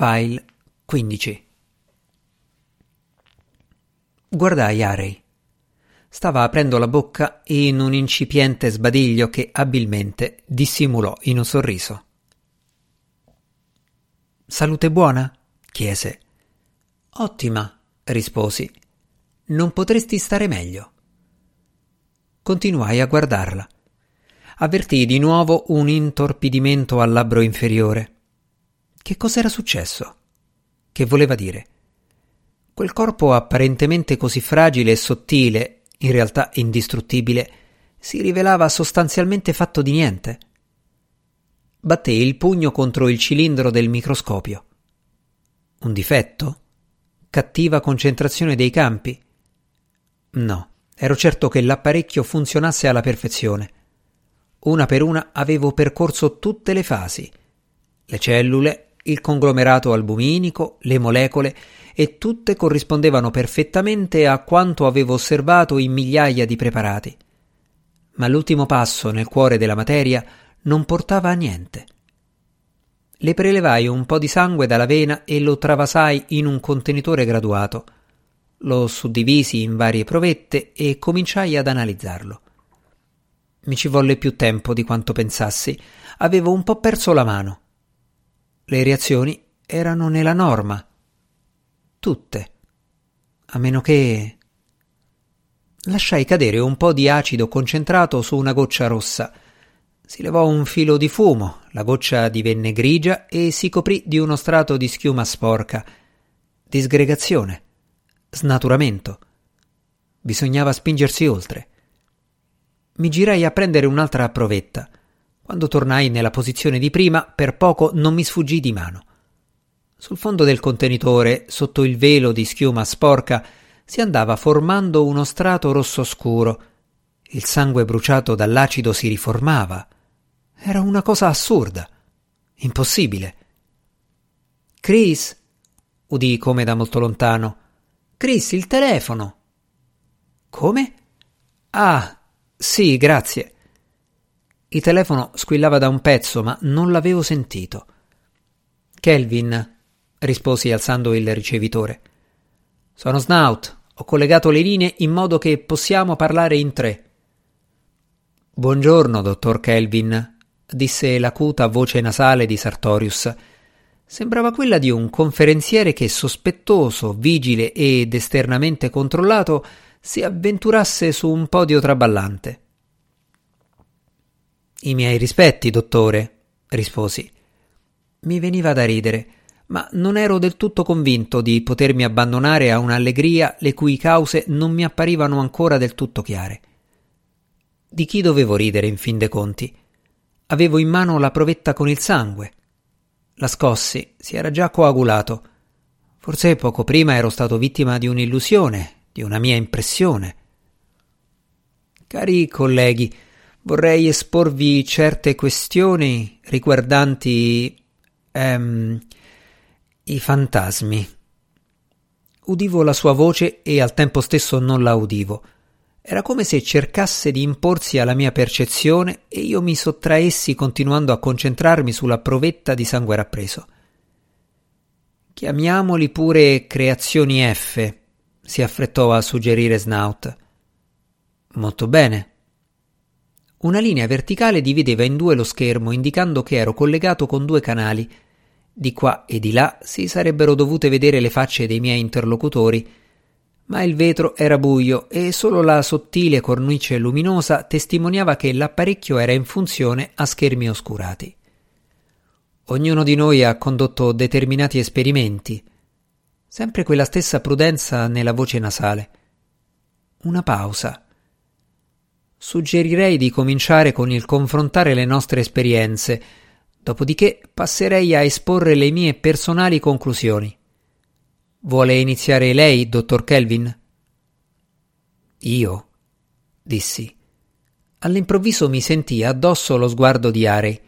File 15 Guardai Arei. Stava aprendo la bocca in un incipiente sbadiglio che abilmente dissimulò in un sorriso. Salute buona? chiese. Ottima, risposi. Non potresti stare meglio. Continuai a guardarla. Avvertii di nuovo un intorpidimento al labbro inferiore. Che cos'era successo? Che voleva dire? Quel corpo apparentemente così fragile e sottile, in realtà indistruttibile, si rivelava sostanzialmente fatto di niente. Battei il pugno contro il cilindro del microscopio. Un difetto? Cattiva concentrazione dei campi? No, ero certo che l'apparecchio funzionasse alla perfezione. Una per una avevo percorso tutte le fasi. Le cellule, il conglomerato albuminico, le molecole, e tutte corrispondevano perfettamente a quanto avevo osservato in migliaia di preparati. Ma l'ultimo passo nel cuore della materia non portava a niente. Le prelevai un po' di sangue dalla vena e lo travasai in un contenitore graduato. Lo suddivisi in varie provette e cominciai ad analizzarlo. Mi ci volle più tempo di quanto pensassi. Avevo un po' perso la mano. Le reazioni erano nella norma. Tutte. A meno che. Lasciai cadere un po' di acido concentrato su una goccia rossa si levò un filo di fumo, la goccia divenne grigia e si coprì di uno strato di schiuma sporca. Disgregazione. Snaturamento. Bisognava spingersi oltre. Mi girai a prendere un'altra provetta. Quando tornai nella posizione di prima, per poco non mi sfuggì di mano. Sul fondo del contenitore, sotto il velo di schiuma sporca, si andava formando uno strato rosso scuro. Il sangue bruciato dall'acido si riformava. Era una cosa assurda. Impossibile. Chris, udì come da molto lontano. Chris, il telefono. Come? Ah, sì, grazie. Il telefono squillava da un pezzo, ma non l'avevo sentito. Kelvin, risposi alzando il ricevitore. Sono Snout. Ho collegato le linee in modo che possiamo parlare in tre. Buongiorno, dottor Kelvin, disse l'acuta voce nasale di Sartorius. Sembrava quella di un conferenziere che, sospettoso, vigile ed esternamente controllato, si avventurasse su un podio traballante. I miei rispetti, dottore, risposi. Mi veniva da ridere, ma non ero del tutto convinto di potermi abbandonare a un'allegria le cui cause non mi apparivano ancora del tutto chiare. Di chi dovevo ridere, in fin dei conti? Avevo in mano la provetta con il sangue. La scossi, si era già coagulato. Forse poco prima ero stato vittima di un'illusione, di una mia impressione. Cari colleghi, vorrei esporvi certe questioni riguardanti ehm, i fantasmi. Udivo la sua voce e al tempo stesso non la udivo. Era come se cercasse di imporsi alla mia percezione e io mi sottraessi continuando a concentrarmi sulla provetta di sangue rappreso. Chiamiamoli pure creazioni F, si affrettò a suggerire Snout. Molto bene. Una linea verticale divideva in due lo schermo, indicando che ero collegato con due canali. Di qua e di là si sarebbero dovute vedere le facce dei miei interlocutori, ma il vetro era buio e solo la sottile cornice luminosa testimoniava che l'apparecchio era in funzione a schermi oscurati. Ognuno di noi ha condotto determinati esperimenti. Sempre quella stessa prudenza nella voce nasale. Una pausa. Suggerirei di cominciare con il confrontare le nostre esperienze, dopodiché passerei a esporre le mie personali conclusioni. Vuole iniziare lei, dottor Kelvin? Io? dissi. All'improvviso mi sentii addosso lo sguardo di Arey.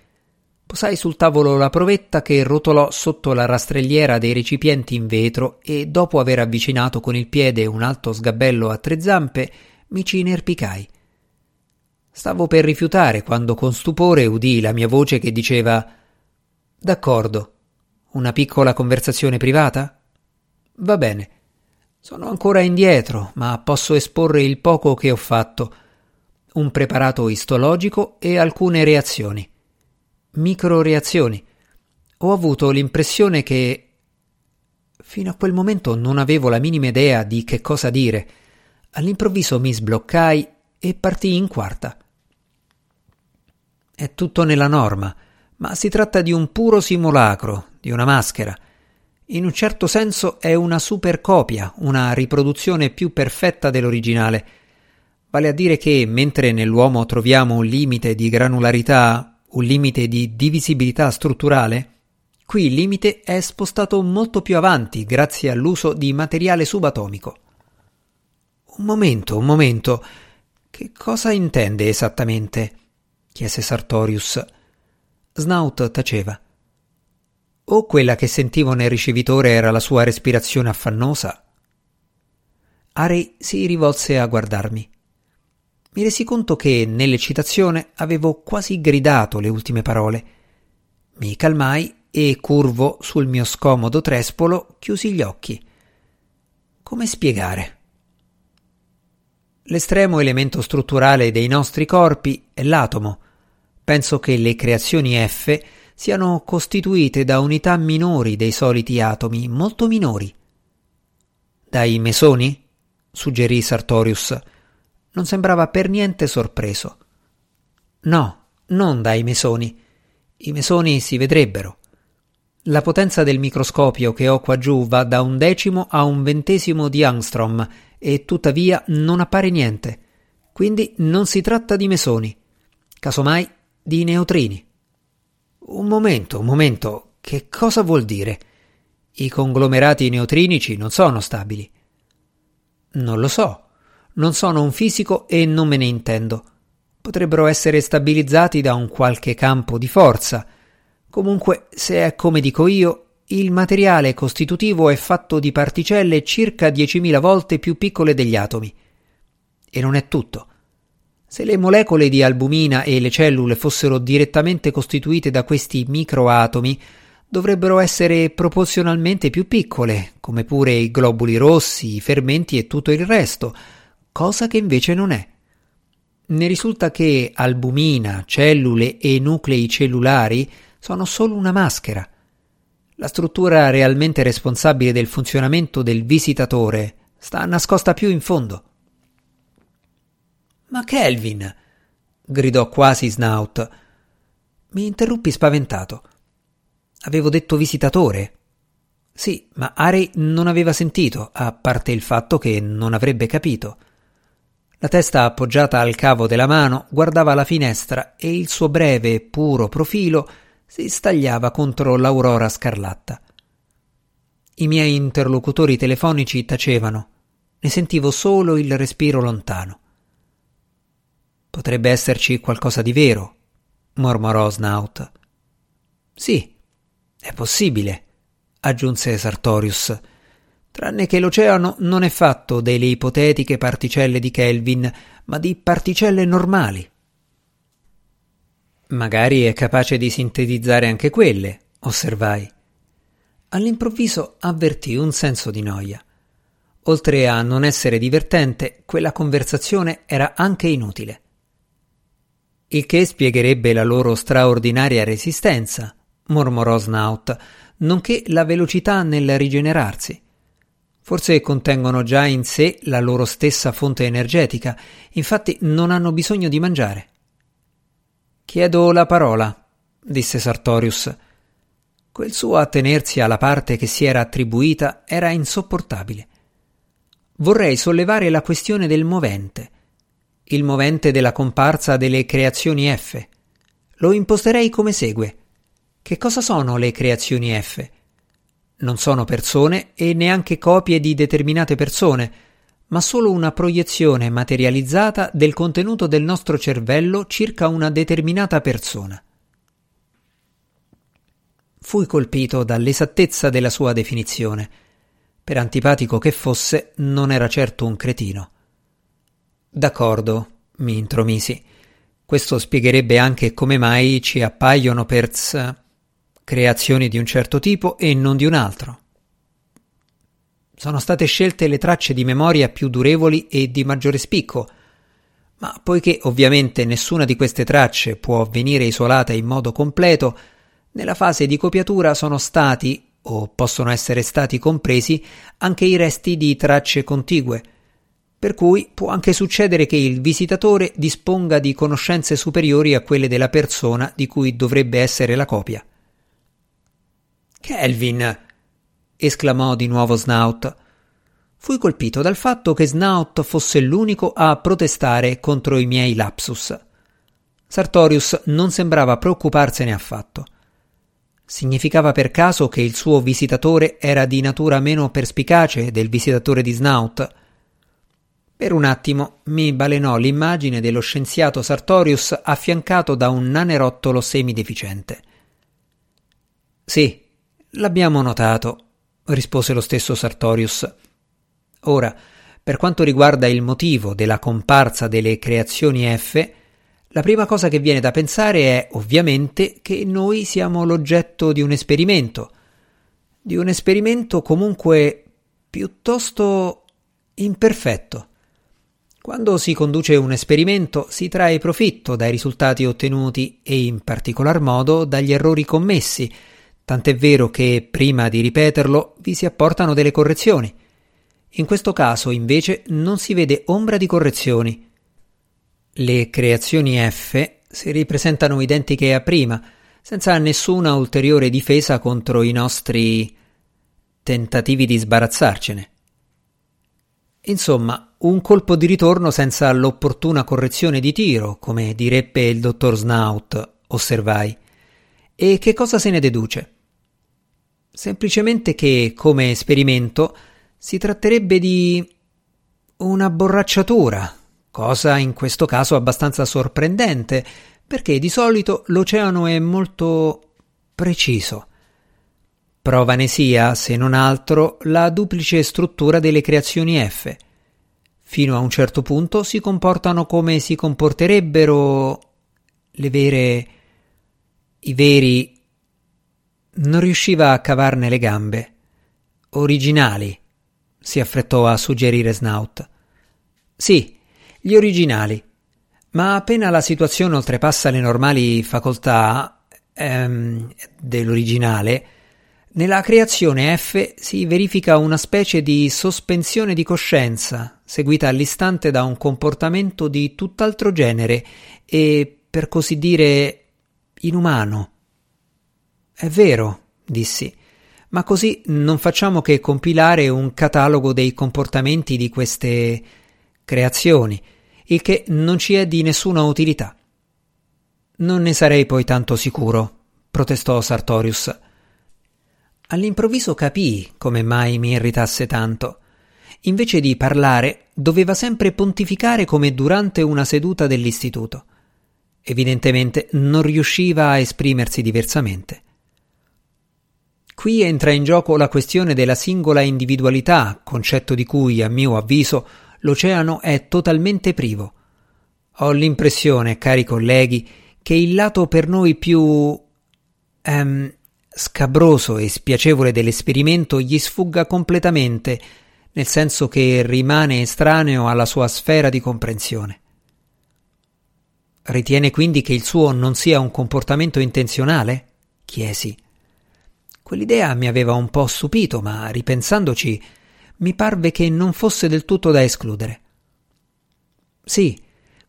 Posai sul tavolo la provetta che rotolò sotto la rastrelliera dei recipienti in vetro e, dopo aver avvicinato con il piede un alto sgabello a tre zampe, mi ci inerpicai. Stavo per rifiutare quando con stupore udii la mia voce che diceva D'accordo, Una piccola conversazione privata? Va bene. Sono ancora indietro, ma posso esporre il poco che ho fatto. Un preparato istologico e alcune reazioni. Microreazioni. Ho avuto l'impressione che Fino a quel momento non avevo la minima idea di che cosa dire. All'improvviso mi sbloccai e partii in quarta. È tutto nella norma, ma si tratta di un puro simulacro, di una maschera. In un certo senso è una supercopia, una riproduzione più perfetta dell'originale. Vale a dire che, mentre nell'uomo troviamo un limite di granularità, un limite di divisibilità strutturale, Qui il limite è spostato molto più avanti grazie all'uso di materiale subatomico. Un momento, un momento. Che cosa intende esattamente? Chiese Sartorius. Snout taceva. O quella che sentivo nel ricevitore era la sua respirazione affannosa? Ari si rivolse a guardarmi. Mi resi conto che, nell'eccitazione, avevo quasi gridato le ultime parole. Mi calmai e, curvo sul mio scomodo trespolo, chiusi gli occhi. Come spiegare? L'estremo elemento strutturale dei nostri corpi è l'atomo. Penso che le creazioni F siano costituite da unità minori dei soliti atomi, molto minori. Dai mesoni? suggerì Sartorius. Non sembrava per niente sorpreso. No, non dai mesoni. I mesoni si vedrebbero. La potenza del microscopio che ho qua giù va da un decimo a un ventesimo di angstrom e tuttavia non appare niente. Quindi non si tratta di mesoni, casomai di neutrini. Un momento, un momento, che cosa vuol dire? I conglomerati neutrinici non sono stabili. Non lo so, non sono un fisico e non me ne intendo. Potrebbero essere stabilizzati da un qualche campo di forza, Comunque, se è come dico io, il materiale costitutivo è fatto di particelle circa 10.000 volte più piccole degli atomi. E non è tutto. Se le molecole di albumina e le cellule fossero direttamente costituite da questi microatomi, dovrebbero essere proporzionalmente più piccole, come pure i globuli rossi, i fermenti e tutto il resto, cosa che invece non è. Ne risulta che albumina, cellule e nuclei cellulari sono solo una maschera. La struttura realmente responsabile del funzionamento del visitatore sta nascosta più in fondo. Ma Kelvin! gridò quasi Snout. Mi interruppi spaventato. Avevo detto visitatore? Sì, ma Harry non aveva sentito, a parte il fatto che non avrebbe capito. La testa appoggiata al cavo della mano guardava la finestra e il suo breve e puro profilo si stagliava contro l'aurora scarlatta. I miei interlocutori telefonici tacevano, ne sentivo solo il respiro lontano. Potrebbe esserci qualcosa di vero, mormorò Snout. Sì, è possibile, aggiunse Sartorius, tranne che l'oceano non è fatto delle ipotetiche particelle di Kelvin, ma di particelle normali. Magari è capace di sintetizzare anche quelle, osservai. All'improvviso avvertì un senso di noia. Oltre a non essere divertente, quella conversazione era anche inutile. Il che spiegherebbe la loro straordinaria resistenza, mormorò Snout, nonché la velocità nel rigenerarsi. Forse contengono già in sé la loro stessa fonte energetica, infatti non hanno bisogno di mangiare. Chiedo la parola, disse Sartorius. Quel suo attenersi alla parte che si era attribuita era insopportabile. Vorrei sollevare la questione del movente, il movente della comparsa delle creazioni F. Lo imposterei come segue. Che cosa sono le creazioni F? Non sono persone e neanche copie di determinate persone, ma solo una proiezione materializzata del contenuto del nostro cervello circa una determinata persona. Fui colpito dall'esattezza della sua definizione. Per antipatico che fosse, non era certo un cretino. D'accordo, mi intromisi. Questo spiegherebbe anche come mai ci appaiono per creazioni di un certo tipo e non di un altro. Sono state scelte le tracce di memoria più durevoli e di maggiore spicco, ma poiché ovviamente nessuna di queste tracce può venire isolata in modo completo, nella fase di copiatura sono stati, o possono essere stati compresi, anche i resti di tracce contigue, per cui può anche succedere che il visitatore disponga di conoscenze superiori a quelle della persona di cui dovrebbe essere la copia. Kelvin! Esclamò di nuovo Snout. Fui colpito dal fatto che Snout fosse l'unico a protestare contro i miei lapsus. Sartorius non sembrava preoccuparsene affatto. Significava per caso che il suo visitatore era di natura meno perspicace del visitatore di Snout? Per un attimo mi balenò l'immagine dello scienziato Sartorius affiancato da un nanerottolo semideficiente. Sì, l'abbiamo notato, rispose lo stesso Sartorius. Ora, per quanto riguarda il motivo della comparsa delle creazioni F, la prima cosa che viene da pensare è ovviamente che noi siamo l'oggetto di un esperimento, di un esperimento comunque piuttosto imperfetto. Quando si conduce un esperimento si trae profitto dai risultati ottenuti e in particolar modo dagli errori commessi, tant'è vero che prima di ripeterlo vi si apportano delle correzioni. In questo caso invece non si vede ombra di correzioni. Le creazioni F si ripresentano identiche a prima, senza nessuna ulteriore difesa contro i nostri tentativi di sbarazzarcene. Insomma, un colpo di ritorno senza l'opportuna correzione di tiro, come direbbe il dottor Snout, osservai. E che cosa se ne deduce? Semplicemente che, come esperimento, si tratterebbe di una borracciatura, cosa in questo caso abbastanza sorprendente, perché di solito l'oceano è molto preciso. Prova ne sia, se non altro, la duplice struttura delle creazioni F. Fino a un certo punto si comportano come si comporterebbero le vere. I veri. Non riusciva a cavarne le gambe. Originali, si affrettò a suggerire Snout. Sì, gli originali. Ma appena la situazione oltrepassa le normali facoltà ehm, dell'originale, nella creazione F si verifica una specie di sospensione di coscienza, seguita all'istante da un comportamento di tutt'altro genere e, per così dire, inumano. È vero, dissi, ma così non facciamo che compilare un catalogo dei comportamenti di queste creazioni, il che non ci è di nessuna utilità. Non ne sarei poi tanto sicuro, protestò Sartorius. All'improvviso capii come mai mi irritasse tanto. Invece di parlare, doveva sempre pontificare come durante una seduta dell'istituto. Evidentemente non riusciva a esprimersi diversamente. Qui entra in gioco la questione della singola individualità, concetto di cui, a mio avviso, l'oceano è totalmente privo. Ho l'impressione, cari colleghi, che il lato per noi più ehm, scabroso e spiacevole dell'esperimento gli sfugga completamente, nel senso che rimane estraneo alla sua sfera di comprensione. Ritiene quindi che il suo non sia un comportamento intenzionale? chiesi. Quell'idea mi aveva un po' stupito, ma ripensandoci mi parve che non fosse del tutto da escludere. Sì,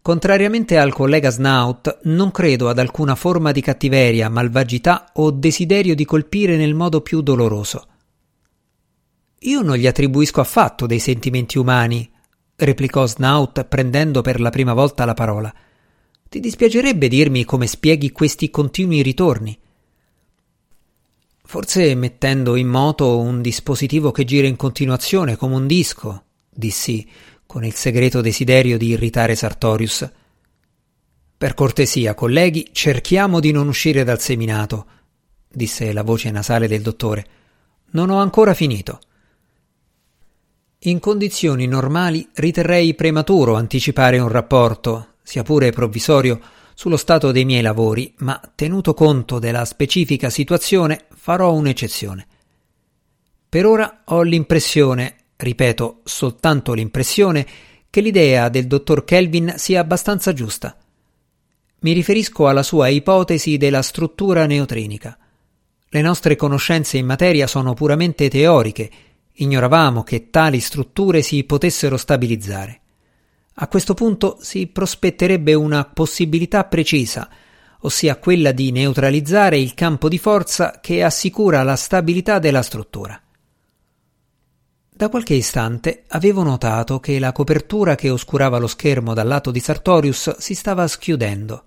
Contrariamente al collega Snout, non credo ad alcuna forma di cattiveria, malvagità o desiderio di colpire nel modo più doloroso. Io non gli attribuisco affatto dei sentimenti umani, replicò Snout prendendo per la prima volta la parola. Ti dispiacerebbe dirmi come spieghi questi continui ritorni? Forse mettendo in moto un dispositivo che gira in continuazione come un disco, dissi, con il segreto desiderio di irritare Sartorius. Per cortesia, colleghi, cerchiamo di non uscire dal seminato, disse la voce nasale del dottore. Non ho ancora finito. In condizioni normali riterrei prematuro anticipare un rapporto, sia pure provvisorio, sullo stato dei miei lavori, ma tenuto conto della specifica situazione farò un'eccezione. Per ora ho l'impressione, ripeto soltanto l'impressione, che l'idea del dottor Kelvin sia abbastanza giusta. Mi riferisco alla sua ipotesi della struttura neutrinica. Le nostre conoscenze in materia sono puramente teoriche, ignoravamo che tali strutture si potessero stabilizzare. A questo punto si prospetterebbe una possibilità precisa, ossia quella di neutralizzare il campo di forza che assicura la stabilità della struttura. Da qualche istante avevo notato che la copertura che oscurava lo schermo dal lato di Sartorius si stava schiudendo.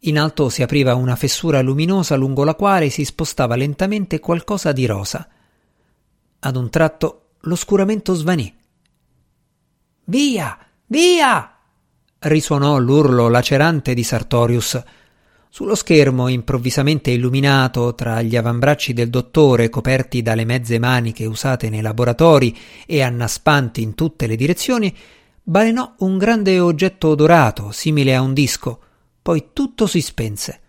In alto si apriva una fessura luminosa lungo la quale si spostava lentamente qualcosa di rosa. Ad un tratto l'oscuramento svanì. Via! Via! risuonò l'urlo lacerante di Sartorius. Sullo schermo, improvvisamente illuminato tra gli avambracci del dottore coperti dalle mezze maniche usate nei laboratori e annaspanti in tutte le direzioni, balenò un grande oggetto dorato, simile a un disco, poi tutto si spense.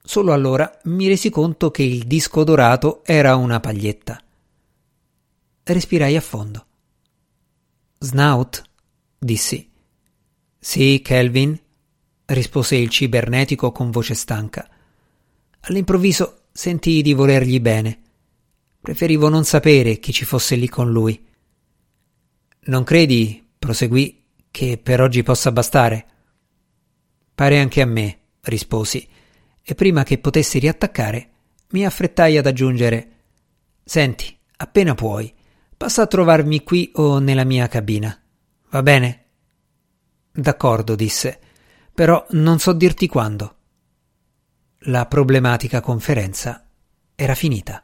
Solo allora mi resi conto che il disco dorato era una paglietta. Respirai a fondo. Snout? Dissi. Sì, Kelvin, rispose il cibernetico con voce stanca. All'improvviso sentii di volergli bene. Preferivo non sapere chi ci fosse lì con lui. Non credi, proseguì, che per oggi possa bastare? Pare anche a me, risposi, e prima che potessi riattaccare, mi affrettai ad aggiungere Senti, appena puoi, passa a trovarmi qui o nella mia cabina. Va bene? D'accordo, disse, però non so dirti quando. La problematica conferenza era finita.